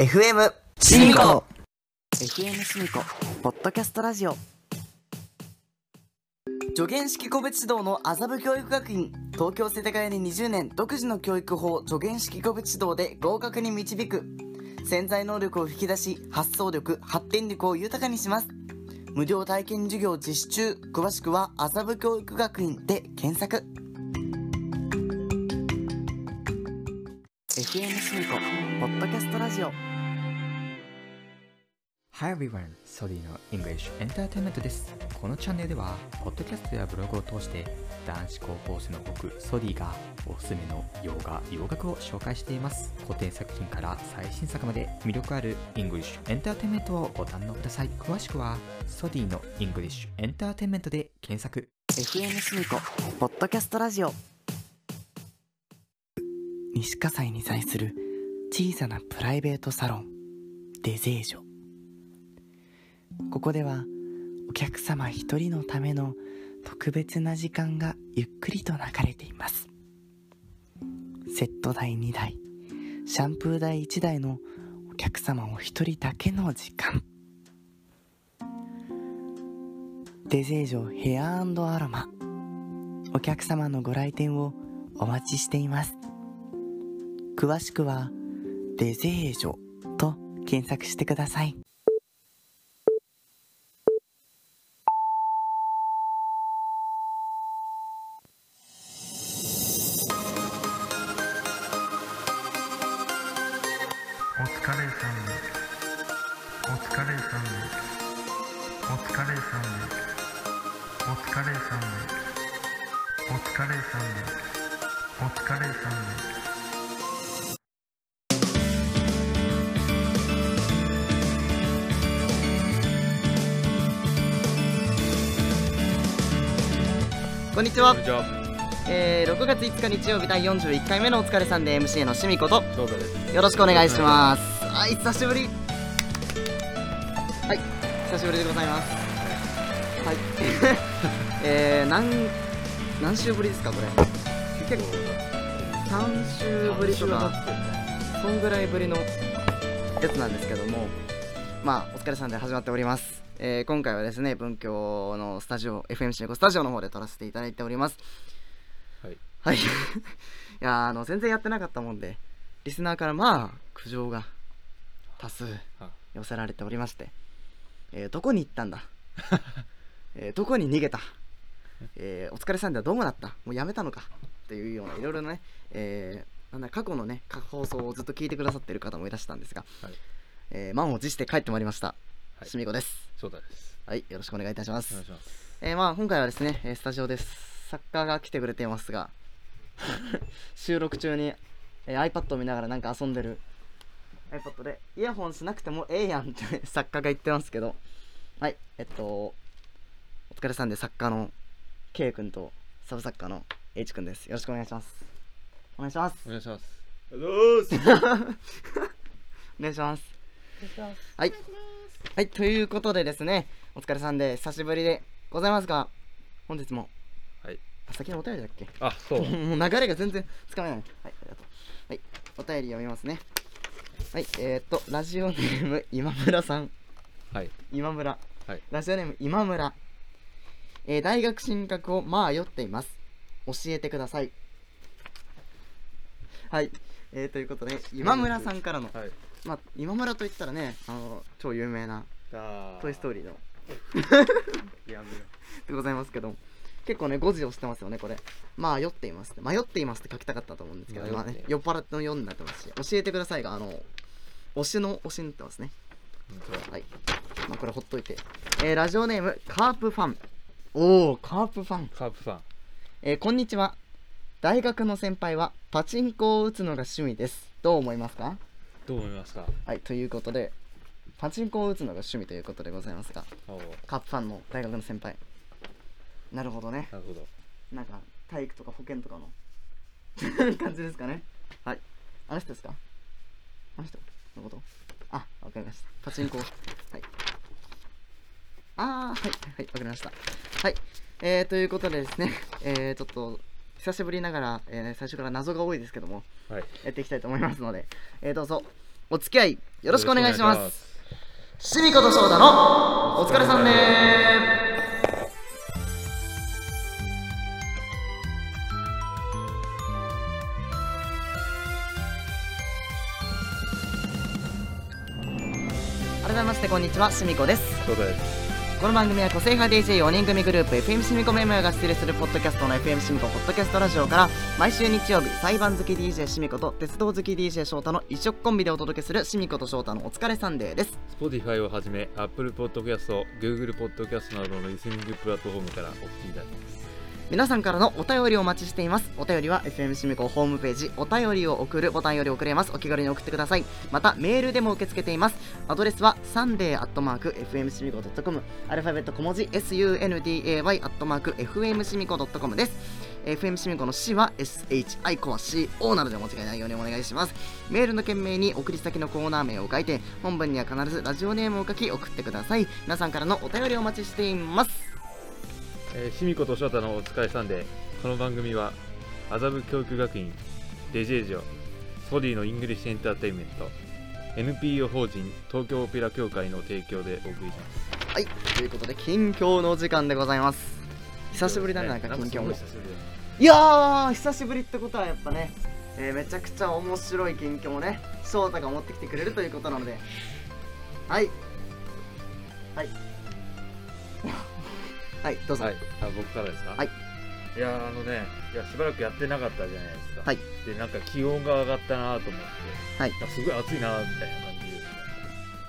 FM シミコ。FM シミコ。ポッドキャストラジオ。助言式個別指導の麻布教育学院。東京世田谷に20年。独自の教育法。助言式個別指導で合格に導く。潜在能力を引き出し発想力発展力を豊かにします。無料体験授業実施中詳しくは麻布教育学院で検索 FM シミコポッドキャストラジオ Hi everyone! ソディの English Entertainment です。このチャンネルでは、ポッドキャストやブログを通して、男子高校生の僕、ソディがおすすめの洋画、洋楽を紹介しています。古典作品から最新作まで魅力ある English Entertainment をご堪能ください。詳しくは、ソディの English Entertainment で検索。FM シミコポッドキャストラジオ西葛西に在する小さなプライベートサロンデゼージョ。ここではお客様一人のための特別な時間がゆっくりと流れています。セット代2台シャンプー台1台のお客様お一人だけの時間。デゼージョヘアアロマお客様のご来店をお待ちしています。詳しくはデゼージョと検索してください。お疲れさんですお疲れさんです。お疲れさんです。お疲れさんです。お疲れさんです。お疲れさんです。こんにちは。えー、6月5日日曜日第41回目のお疲れさんで MC のしみことどうぞです。よろしくお願いします。はい久しぶり。はい久しぶりでございます。はい。えー、何何週ぶりですかこれ。結構3週ぶりとかそんぐらいぶりのやつなんですけどもまあお疲れさんで始まっております、えー、今回はですね文教のスタジオ FMC のスタジオの方で撮らせていただいております。はい。はい。いやーあの全然やってなかったもんでリスナーからまあ苦情が多数寄せられておりまして、えーどこに行ったんだ、えーどこに逃げた、えーお疲れさんではどうもだった？もうやめたのか？っていうようないろいろね、えーなんだ過去のね過放送をずっと聞いてくださってる方もいらしたんですが、はい。えー満を持して帰ってまいりました、はい。しみこです。そうだです。はいよろしくお願いいたします。お願いします。えーまあ今回はですね、えースタジオです。作家が来てくれていますが 収録中に、えー iPad を見ながらなんか遊んでる。iPad でイヤホンしなくてもええやんって 作家が言ってますけど。はいえっとお疲れさんで作家の K 君とサブ作家の H 君です。よろしくお願いします。お願いします。お願いします。お願いします。はいはいということでですねお疲れさんで久しぶりでございますが本日もはい。あ先のお便りだっけ？あ、そう。もう流れが全然つかめない。はいありがとう。はいお便り読みますね。はいえー、っとラジオネーム今村さん。はい。今村。はい。ラジオネーム今村。えー、大学進学をまあ酔っています。教えてください。はい。えー、ということで今村さんからのはい。まあ今村といったらねあの超有名なあ「トイ・ストーリー」の。ー。やめよでございますけど結構ね5時をしてますよねこれ。まあ酔っています迷っていますって書きたかったと思うんですけど今ね酔っ払っての4になってますし。教えてくださいがあの推しの推しになってますね。はい。まあこれほっといて。えー、ラジオネームカープファン。おおカープファン。カープファン。えー、こんにちは。大学の先輩はパチンコを打つのが趣味です。どう思いますか？どう思いますか？はいということでパチンコを打つのが趣味ということでございますがカープファンの大学の先輩。なるほどね。なるほど。なんか体育とか保健とかの 感じですかね。はい。あの人ですか？あの人のこと？あわかりました。パチンコ。はい。ああはいはいわかりました。はい。えー、ということでですね。えー、ちょっと久しぶりながら、えー最初から謎が多いですけどもはい。やっていきたいと思いますので、えーどうぞお付き合いよろしくお願いします。しみこと翔太のお疲れさんね改めましてこんにちは。しみこです。そうですこの番組は個性派 DJ4 人組グループ FM シミコメモヤが出演するポッドキャストの FM シミコポッドキャストラジオから毎週日曜日裁判好き DJ シミコと鉄道好き DJ 翔太の異色コンビでお届けするシミコと翔太のお疲れサンデーです。Spotify をはじめ Apple Podcast、Google Podcast などのリスニングプラットフォームからお聞きいただきます。皆さんからのお便りをお待ちしています。お便りは FM シミコホームページお便りを送るボタンより送れます。お気軽に送ってください。またメールでも受け付けています。アドレスは sunday.fmshimiko.com アルファベット小文字 sunday.fmshimiko.com です。FM シミコの C は SHI コア CO などでお間違いないようにお願いします。メールの件名に送り先のコーナー名を書いて本文には必ずラジオネームを書き送ってください。皆さんからのお便りをお待ちしています。えー、しみこと翔太のお疲れさんでこの番組は麻布教育学院デジェージョソディのイングリッシュエンターテインメント NPO 法人東京オペラ協会の提供でお送りします。はい、ということで近況のお時間でございます。久しぶりだねなんか近況も。いやー久しぶりってことはやっぱね、えーめちゃくちゃ面白い近況をね翔太が持ってきてくれるということなので。はい。はいはいどうぞ、はい、あ僕からですか？はい。いやーあのねいやしばらくやってなかったじゃないですか。はい。でなんか気温が上がったなと思って。はい。すごい暑いなみたいな感じで。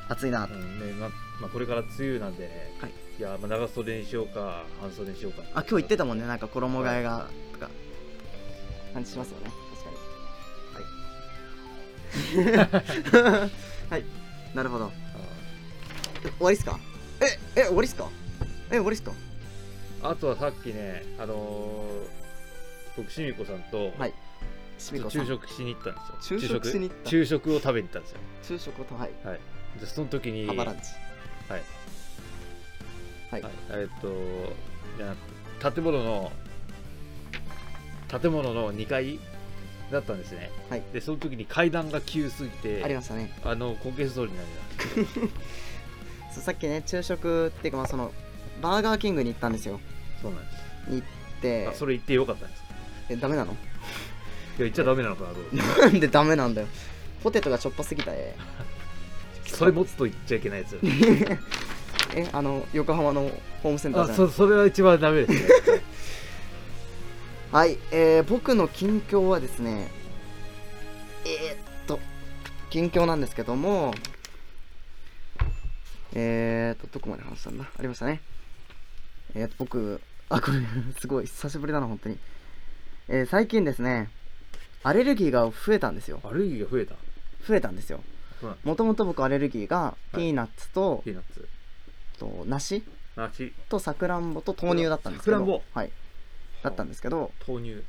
暑いな、うんねままあ、これから梅雨なんでね、はい、いや、まあ、長袖にしようか半袖にしようかあ今日言ってたもんねなんか衣替えがとか。感じしますよね確かに。はい。はい。なるほど。終わりっすか？ええ終わりっすか？え終わりっすか？あとはさっきねあのー、僕しみこさんと、はい。しみこさん。昼食しに行ったんですよ。昼食？しに行った。昼食を食べに行ったんですよ。昼食とはい。はい。でその時にハバランチ。はい。はい、はい、えっとじゃな建物の建物の2階だったんですね、はい。でその時に階段が急すぎてありましたね。あのこけそうになりまし そうさっきね昼食っていうかまあそのバーガーキングに行ったんですよ。たそうなんですに行って。あそれ言ってよかったんですえダメなの？いや言っちゃダメなのかなと思ってなんでダメなんだよ。ポテトがしょっぱすぎたえ それ持つと言っちゃいけないやつ えあの横浜のホームセンターあじゃんそそれは一番ダメですね。はい、えー、僕の近況はですねえー、っと近況なんですけどもえー、っとどこまで話したんだ？ありましたねえー、っと僕あこれすごい久しぶりだな本当に。えー、最近ですねアレルギーが増えたんですよ。アレルギーが増えた？増えたんですよ。うんもともと僕アレルギーがい。ピーナッツと,、ピーナッツ。と梨。梨。とさくらんぼと豆乳だったんですけどさくらんぼ？はい。だったんですけど、豆乳。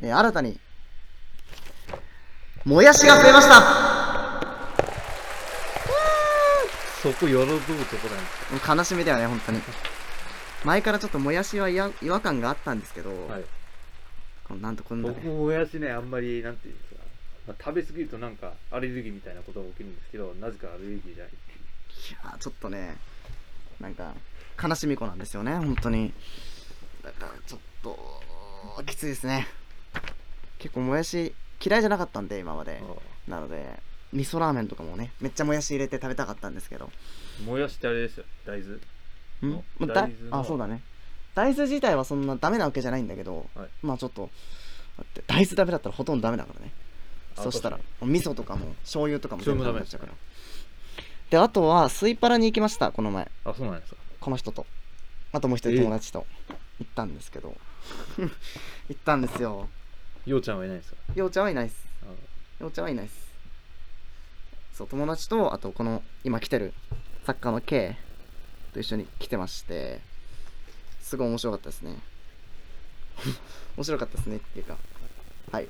えー新たにもやしが増えました。そこ喜ぶとこなんですもう悲しみだよね本当に前からちょっともやしは嫌違和感があったんですけど、はい。このなんとこんなね僕ももやしねあんまりなんていうんですか、まあ、食べ過ぎるとなんかアレルギーみたいなことが起きるんですけどなぜかアレルギーじゃない。いやーちょっとねなんか悲しみ子なんですよね本当に。だからちょっときついですね。結構もやし嫌いじゃなかったんで今まで。なので味噌ラーメンとかもねめっちゃもやし入れて食べたかったんですけど。もやしってあれですよ大豆ん？のまあだ大豆の。あそうだね。大豆自体はそんなダメなわけじゃないんだけど、はい。まあちょっとだって大豆ダメだったらほとんどダメだからね。あそしたら確味噌とかも醤油とかも醤油もダメダメになっちゃうから。であとはスイパラに行きましたこの前。あそうなんですか。この人と。あともう一人友達と。行ったんですけど。行ったんですよ。ようちゃんはいないですか？ようちゃんはいないです。あ。ようちゃんはいないです。そう友達とあとこの今来てる作家の K と一緒に来てましてすごい面白かったですね。面白かったですねっていうかはい。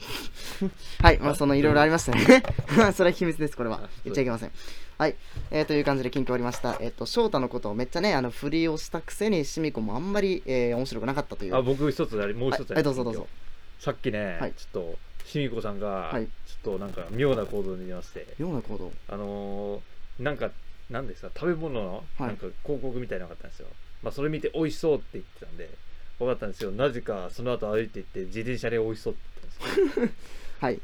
はいまあそのいろいろありましたね。それは秘密ですこれは。言っちゃいけません。はい。えー、という感じで近況ありました。えっ、と翔太のことをめっちゃねあの振りをしたくせにしみこもあんまり、えー面白くなかったという。あ僕一つありもう一つありはいはいどうぞどうぞ。さっきね、はい。ちょっとしみこさんがはい。ちょっとなんか妙な行動に出まして、ような行動。あのーなんかなんですか食べ物のはい。なんか広告みたいなのがあったんですよ、まあそれ見て美味しそうって言ってたんで分かったんですよ。なぜかその後歩いて行って自転車で美味しそうって言ってたんですよ。はい。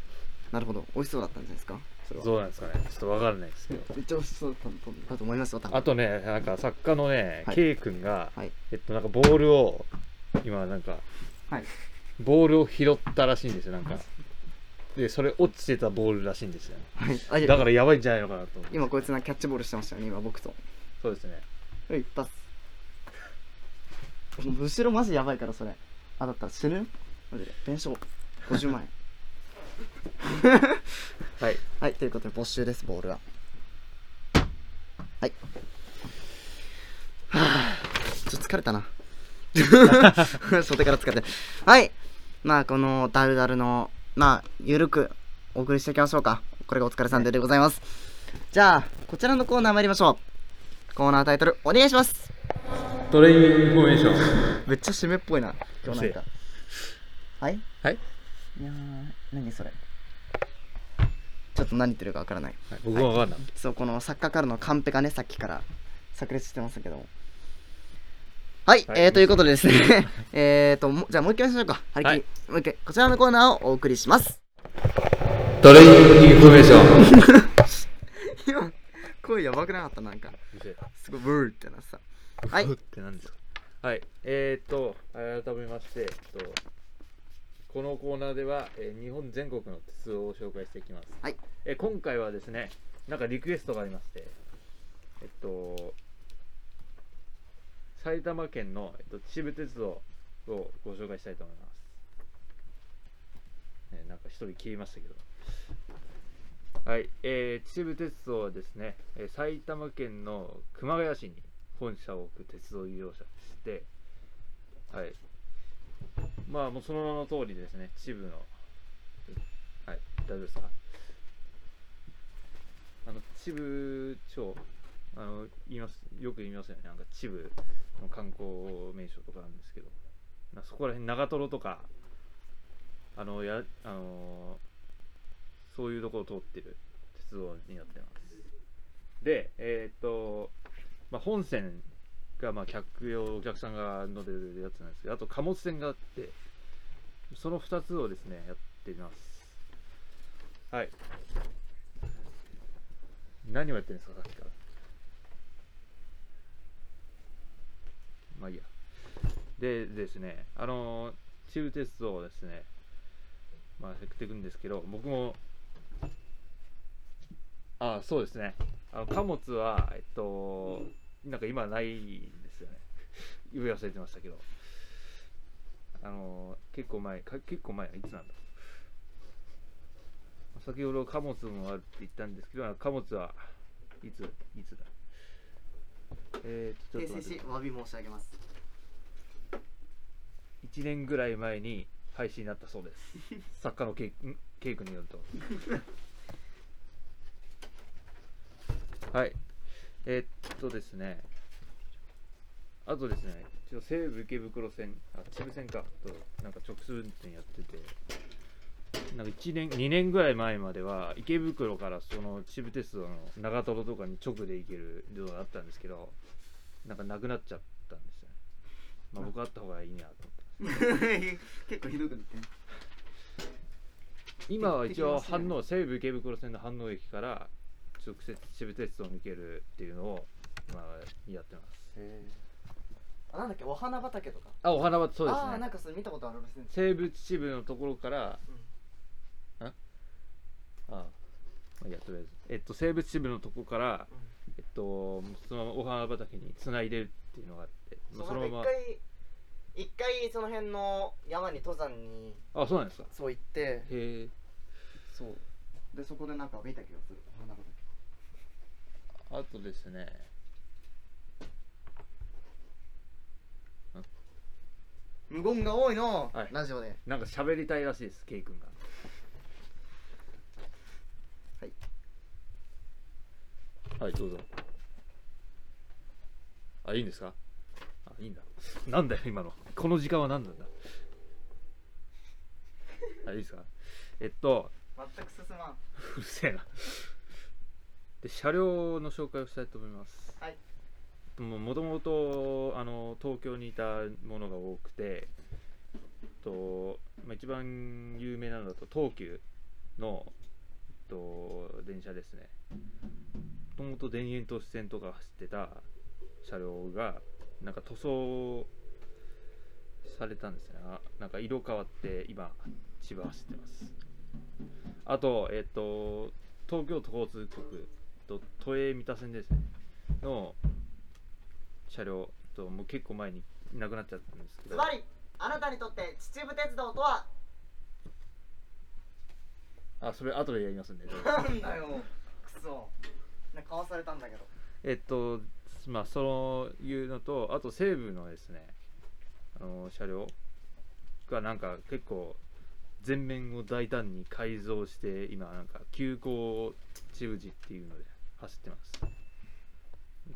なるほど。美味しそうだったんじゃないですか？それは。そうなんですかね。ちょっと分かんないですけど。めっちゃ美味しそうだったと思いますよあとねなんか作家のね、はい。K 君が、はい。えっとなんかボールを今なんかはい。ボールを拾ったらしいんですよなんかでそれ落ちてたボールらしいんですよね。はい。だからやばいんじゃないのかなと今こいつなキャッチボールしてましたよね今僕と。そうですね。はいパス。後ろマジやばいからそれ。あだったら死ぬ？マジで。弁償。50万円。はい。はいということで没収ですボールは。はい。はあちょっと疲れたな。袖から疲れて。はい。まあこのダルダルのまあゆるくお送りしていきましょうか。これがお疲れさんででございます。じゃあこちらのコーナー参りましょう。コーナータイトルお願いします。トレインインフォメーション。めっちゃ締めっぽいな。今日なんか。はい？はい、いやー何それ？ちょっと何言ってるかわからない。はい、僕も分かんない、そうこの作家からのカンペがねさっきから炸裂してましたけどはい、はいえー、ということでですね えーともじゃあもう一回やりましょうか。張り切り、もう一回こちらのコーナーをお送りします。トレインインフォメーション。今声やばくなかったなんか。すごいブーってなさはい。って何ですかはい。えー、っと改めまして、えっと、このコーナーでは、えー日本全国の鉄道を紹介していきます、はい。えー今回はですねなんかリクエストがありましてえっと埼玉県の、えっと、秩父鉄道をご紹介したいと思います、えーなんか一人消えましたけど。はい、えー、秩父鉄道はですね、えー埼玉県の熊谷市に本社を置く鉄道利用者でして、はい。まあ、もうその名の通りですね、秩父の、はい、大丈夫ですか？あの、秩父町、あの、言います、よく言いますよね、なんか秩父の観光名所とかなんですけど、まあそこら辺、長瀞とか、あの、や、あのそういうところを通ってる鉄道になってます。で、えーっと、まあ、本線がまあ客用お客さんが乗れるやつなんですけどあと貨物船があってその2つをですねやっています。はい。何をやってるんですかさっきから。まあいいや。でですねあの中鉄道をですねまあやっていくんですけど僕もあそうですね。あの貨物はえっとなんか今ないんですよね。言い忘れてましたけど。あの結構前か結構前いつなんだ先ほど貨物もあるって言ったんですけど貨物はいついつだ？えー、ちょっと待って。お詫び申し上げます1年ぐらい前に配信になったそうです。作家のケイん？ケイ君によると。はい。えーっとですね。あとですね一応西武池袋線あ秩父線か。となんか直通運転やってて。なんか1年2年ぐらい前までは池袋からその秩父鉄道の長瀞とかに直で行ける量があったんですけどなんかなくなっちゃったんですよね。まあ僕あった方がいいなと思って 結構ひどくなってね今は一応反応西武池袋線の反応駅から直接秩父鉄道に行けるっていうのを、まあ、やってます。あなんだっけお花畑とか？あお花はそうですああーなんねかそれ見たことある西武秩父のところから、ああまあやとりあえず。えっと西武秩父のところから、えっとそのままお花畑につないでるっていうのがあって、まあ、そのまま回一回その辺の山に登山にあそうなんですか？そう行ってへえ。そう。でそこでなんか見た気がする。お花畑あとですね。無言が多いの、はい。ラジオで。なんか喋りたいらしいですケイ君がはいはい。どうぞ。あいいんですか？あいいんだ。なんだよ今の。この時間は何なんだ？あいいですか？えっと全く進まん。うるせえな。で車両の紹介をしたいと思います。はい。もともとあの東京にいたものが多くてと、まあ、一番有名なのだと東急の、と、電車ですね。もともと田園都市線とか走ってた車両がなんか塗装されたんですね。あなんか色変わって今千葉走ってます。あとえっと東京都交通局と都営三田線ですね。の車両ともう結構前になくなっちゃったんですけど。ズバリあなたにとって秩父鉄道とは？あそれ後でやりますんで。なんだよ。クソねかわされたんだけど。えっとまあそのいうのとあと西武のですねあの車両がなんか結構前面を大胆に改造して今なんか急行秩父寺っていうので走ってます。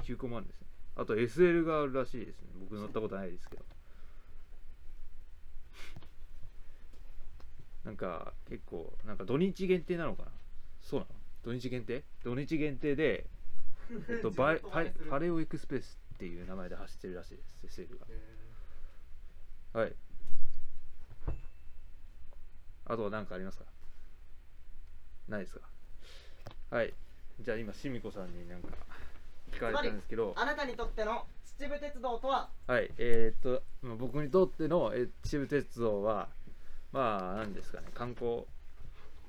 急行もあるんですね。あと SL があるらしいですね。僕乗ったことないですけど。なんか結構なんか土日限定なのかな。そうなの？土日限定？土日限定でえっと、バイパイパレオエクスプレスっていう名前で走ってるらしいです、セールが。はい。あとは何かありますかないですかはい。じゃあ今、しみこさんになんか聞かれたんですけど、あなたにとっての秩父鉄道とははい。えー、っと、まあ僕にとってのえー秩父鉄道は、まあ、何ですかね、観光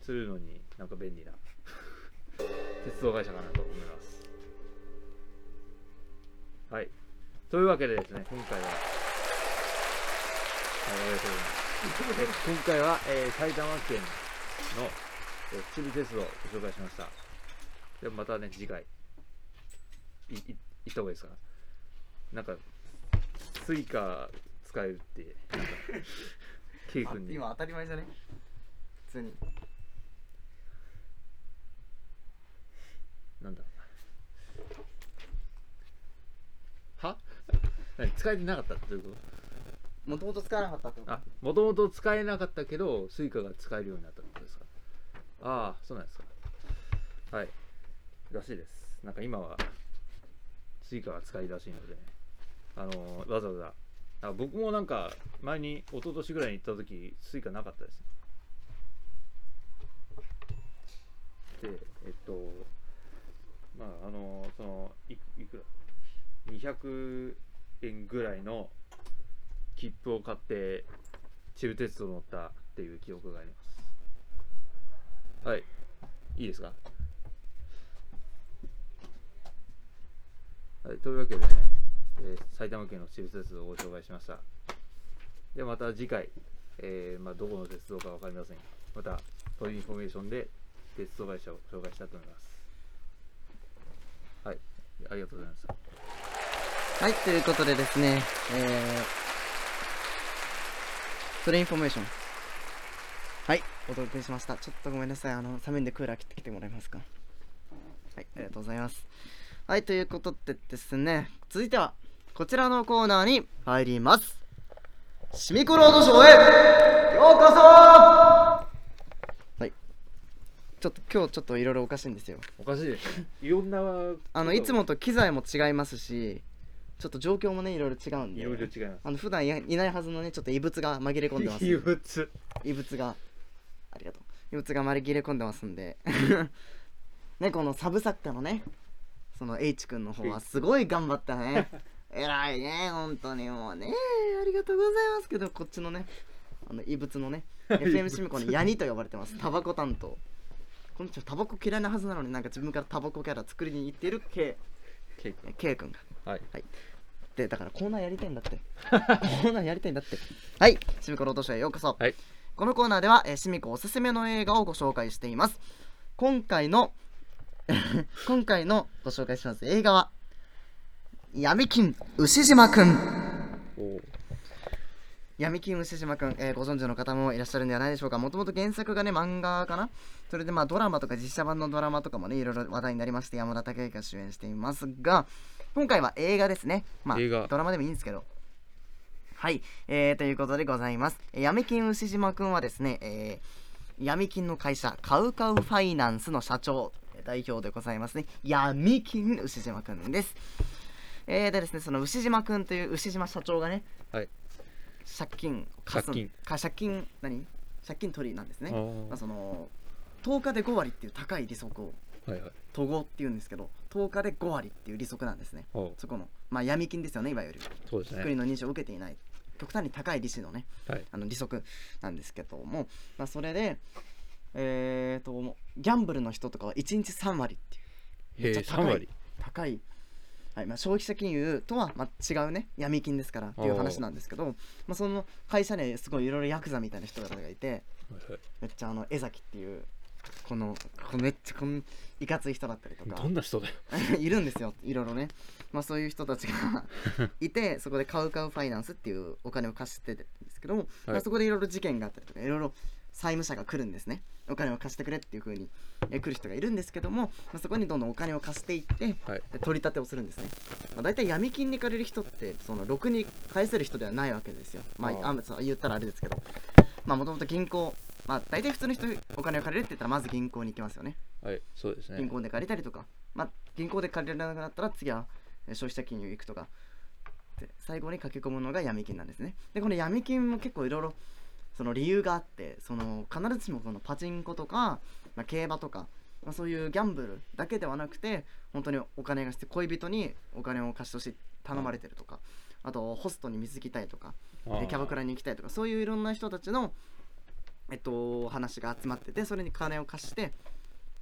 するのになんか便利な鉄道会社かなと思います。はい。というわけでですね、今回は、はい、ありがとうございます。え今回は、えー埼玉県の、えー秩父鉄道をご紹介しました。ではまたね、次回、い、い、行った方がいいですかなんか、Suica 使えるって、なんか、ケイ君に。今当たり前じゃね？普通になんだ？は？何？使えてなかったってどういうこもともと使わなかったってことと？あもともと使えなかったけど Suica が使えるようになったってことですか？ああそうなんですか。はい。らしいです。なんか今はスイカが使えるらしいのであのーわざわざ。あ僕もなんか前に一昨年ぐらいに行った時スイカなかったですね。でえっとまああのそのいくら200円ぐらいの切符を買って秩父鉄道乗ったっていう記憶があります。はい。いいですか？はい。というわけでね、えー埼玉県の秩父鉄道をご紹介しました。でまた次回、えーまあ、どこの鉄道かわかりません。またトレインフォメーションで鉄道会社を紹介したいと思います。ありがとうございましたはい、ということでですね、えー、トレインフォメーション。はい、お届けしました。ちょっとごめんなさい。あの、寒いんでクーラー切ってきてもらえますか？はい、ありがとうございます。はい、ということでですね、続いては、こちらのコーナーに入ります。シミコロードショーへようこそ。ちょっと今日ちょっといろいろおかしいんですよ。おかしいですね。いろんなあの、いつもと機材も違いますし、ちょっと状況もね、いろいろ違うんで。いろいろ違います。あの普段いいないはずのねちょっと異物が紛れ込んでます異物。異物が。ありがとう。異物が紛れ込んでますんで。ねこのサブ作家のねその H 君の方はすごい頑張ったね。偉いね本当にもうね。ありがとうございますけどこっちのねあの異物のね FM シミコのヤニと呼ばれてます。タバコ担当この人タバコ嫌いなはずなのになんか自分からタバコキャラ作りに行ってる K, ケイ君 K 君が。はい。でだからコーナーやりたいんだって。コーナーやりたいんだって。はい。シミコロードショーへようこそ、はい。このコーナーでは、えー、シミコおすすめの映画をご紹介しています。今回の 今回のご紹介します映画は闇金牛島くん闇金牛島くん、えーご存知の方もいらっしゃるんではないでしょうか。もともと原作がね漫画かな？それでまあドラマとか実写版のドラマとかもねいろいろ話題になりまして山田孝之が主演していますが今回は映画ですね。まあ映画。ドラマでもいいんですけど。はい、えー、ということでございます。えー闇金牛島くんはですね、えー闇金の会社カウカウファイナンスの社長代表でございますね。闇金牛島くんです。えー、でですねその牛島くんという牛島社長がねはい借金借金。か借金何？借金取りなんですね。まあ、その10日で5割っていう高い利息をはいはい。都合っていうんですけど10日で5割っていう利息なんですね。そこのまあ闇金ですよねいわゆる。そうですね。国の認証を受けていない。極端に高い利子のねはい。あの利息なんですけども、まあ、それでえー、ともうギャンブルの人とかは1日3割っていう。めっちゃ高い3割。高い、はいまあ、消費者金融とはまあ違うね闇金ですからっていう話なんですけど、まあ、その会社にすごいいろいろヤクザみたいな人がいてはいはい。めっちゃあの江崎っていうこのこのめっちゃこのいかつい人だったりとかどんな人だよ。いるんですよいろいろね、まあ、そういう人たちが いてそこでカウカウファイナンスっていうお金を貸してるんですけども、まあ、そこでいろいろ事件があったりとかいろいろ債務者が来るんですねお金を貸してくれっていう風にえ来る人がいるんですけども、まあ、そこにどんどんお金を貸していってはい。で取り立てをするんですね、まあ、大体闇金に借りる人ってそのろくに返せる人ではないわけですよ。まああー。あ言ったらあれですけど。まあもともと銀行まあ大体普通の人お金を借りるって言ったらまず銀行に行きますよね。はいそうですね。銀行で借りたりとか、まあ、銀行で借りれなくなったら次はえー消費者金融行くとか。で最後に駆け込むのが闇金なんですね。でこの闇金も結構いろいろその理由があってその必ずしもこのパチンコとか、まあ、競馬とか、まあ、そういうギャンブルだけではなくて本当にお金がして恋人にお金を貸しとして頼まれてるとかあとホストに水着たいとかキャバクラに行きたいとかそういういろんな人たちの、えっと、話が集まっててそれに金を貸して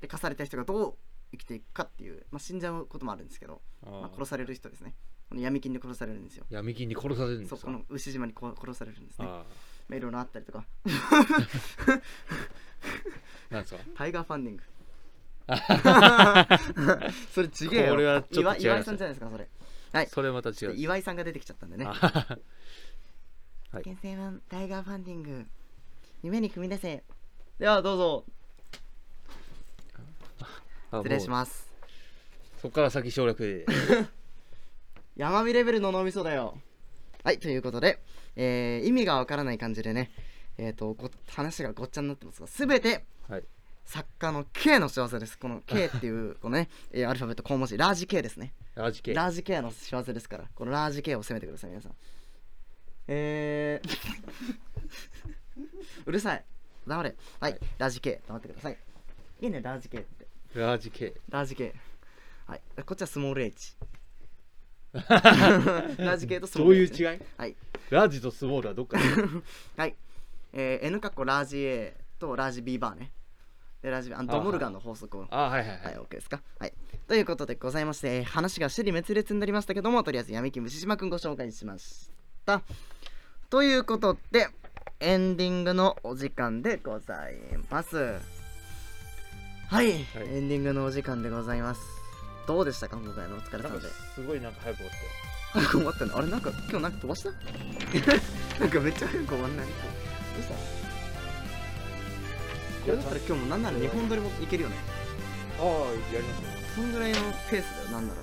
で貸された人がどう生きていくかっていう、まあ、死んじゃうこともあるんですけど、まあ、殺される人ですね。この闇金で殺されるんですよ。闇金に殺されるんですか？そうこの牛島にこ殺されるんですね。あまあいろいろあったりとか。あなんですか？タイガーファンディング。それちげえよ。これはちょっと違岩岩井さんじゃないですかそれ。はい。それまた違う岩井さんが出てきちゃったんでね。あはい。厳正版タイガーファンディング。夢に踏み出せ。ではどうぞ。あ失礼しもます。うそこから先省略。で 山火レベルの脳みそだよ。はいということで、えー意味がわからない感じでねえっ、とご話がごっちゃになってますが全てはい。作家の K の仕業です。この K っていう このね、えーアルファベット小文字。ラージ K ですね。ラージ系ラージ K の仕業ですからこのラージ K を攻めてください皆さん。えー うるさい。黙れ。はい、はい。ラージ K 黙ってください。いいねラージ K って。ラージ系ラージ系はい。こっちはスモール H ラージ系とスモールどういう H ね、違い？はいラージとスモールはどっかで はいえー、N カッコラージ A とラージ B バーねでラージあのドモルガンの法則をあはいはいははいい、OK ですか？はい。ということでございまして、話が支離滅裂になりましたけども、とりあえず闇金虫島くんご紹介しました。ということで、エンディングのお時間でございます。はい、エンディングのお時間でございます。どうでしたか？今回のお疲れ様で。すごいなんか早く終わったよ早く終わったのあれなんか今日なんか飛ばした？なんかめっちゃ早く終わんない？どうした？これだったら今日もなんなら日本撮りもいけるよね。ああやりましそんぐらいのペースだよ、なんなら。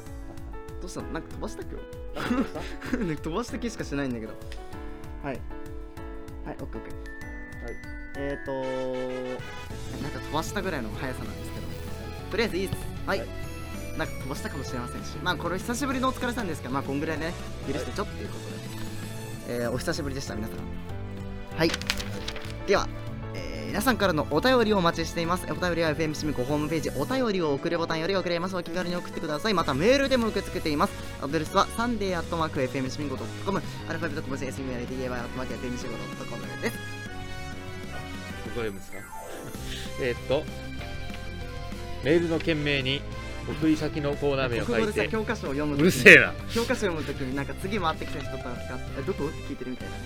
どうした？のなんか飛ばした今た？日 なんか飛ばした気しかしないんだけど。はい。はい、オッケーオッケー。はいえーとなんか飛ばしたぐらいの速さなんですけど、とりあえずいいです。はい。はいなんか飛ばしたかもしれませんし、まあこれ久しぶりのお疲れさんですから、まあこんぐらいね、許してちょっていうことで、えーお久しぶりでした、皆さん。はい。では、えー皆さんからのお便りをお待ちしています。お便りは FM シミコホームページ、お便りを送るボタンより送れます。お気軽に送ってください。またメールでも受け付けています。アドレスはサンデーアットマーク FM シミコ .com、アルファベット小文字 SUNDAY アットマーク FM シミコ .com です。ここでですか？えっとメールの件名に送り先のコーナー名を書いて。教科書を読むうるせえな。教科書読むときになんか次回ってきた人とかえどこ？って聞いてるみたいなね。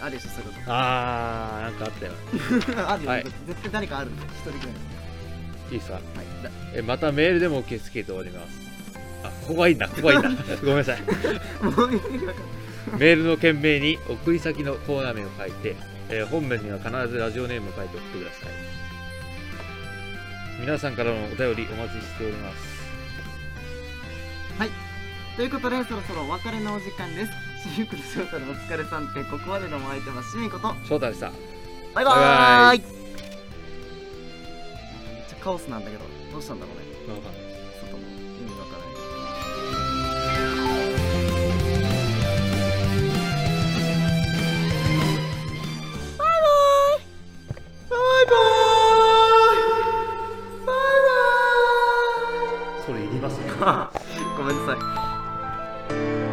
あるでしょ、そういうこあーなんかあったよ。と。あるよ、はい。絶対誰かあるんだよ、一人ぐらい。いいですか？はい。だえまたメールでも受け付けております。あここがいいんだここがいいんだ ごめんなさい。メールの件名に送り先のコーナー名を書いて、えー本文には必ずラジオネームを書いて送ってください皆さんからのお便りお待ちしております。ということでそろそろお別れのお時間です。シミコと翔太のお疲れさんってここまでのお相手はシミコと翔太でした。バイバーイ。バイカオスなんだけどどうしたんだろうね Bye.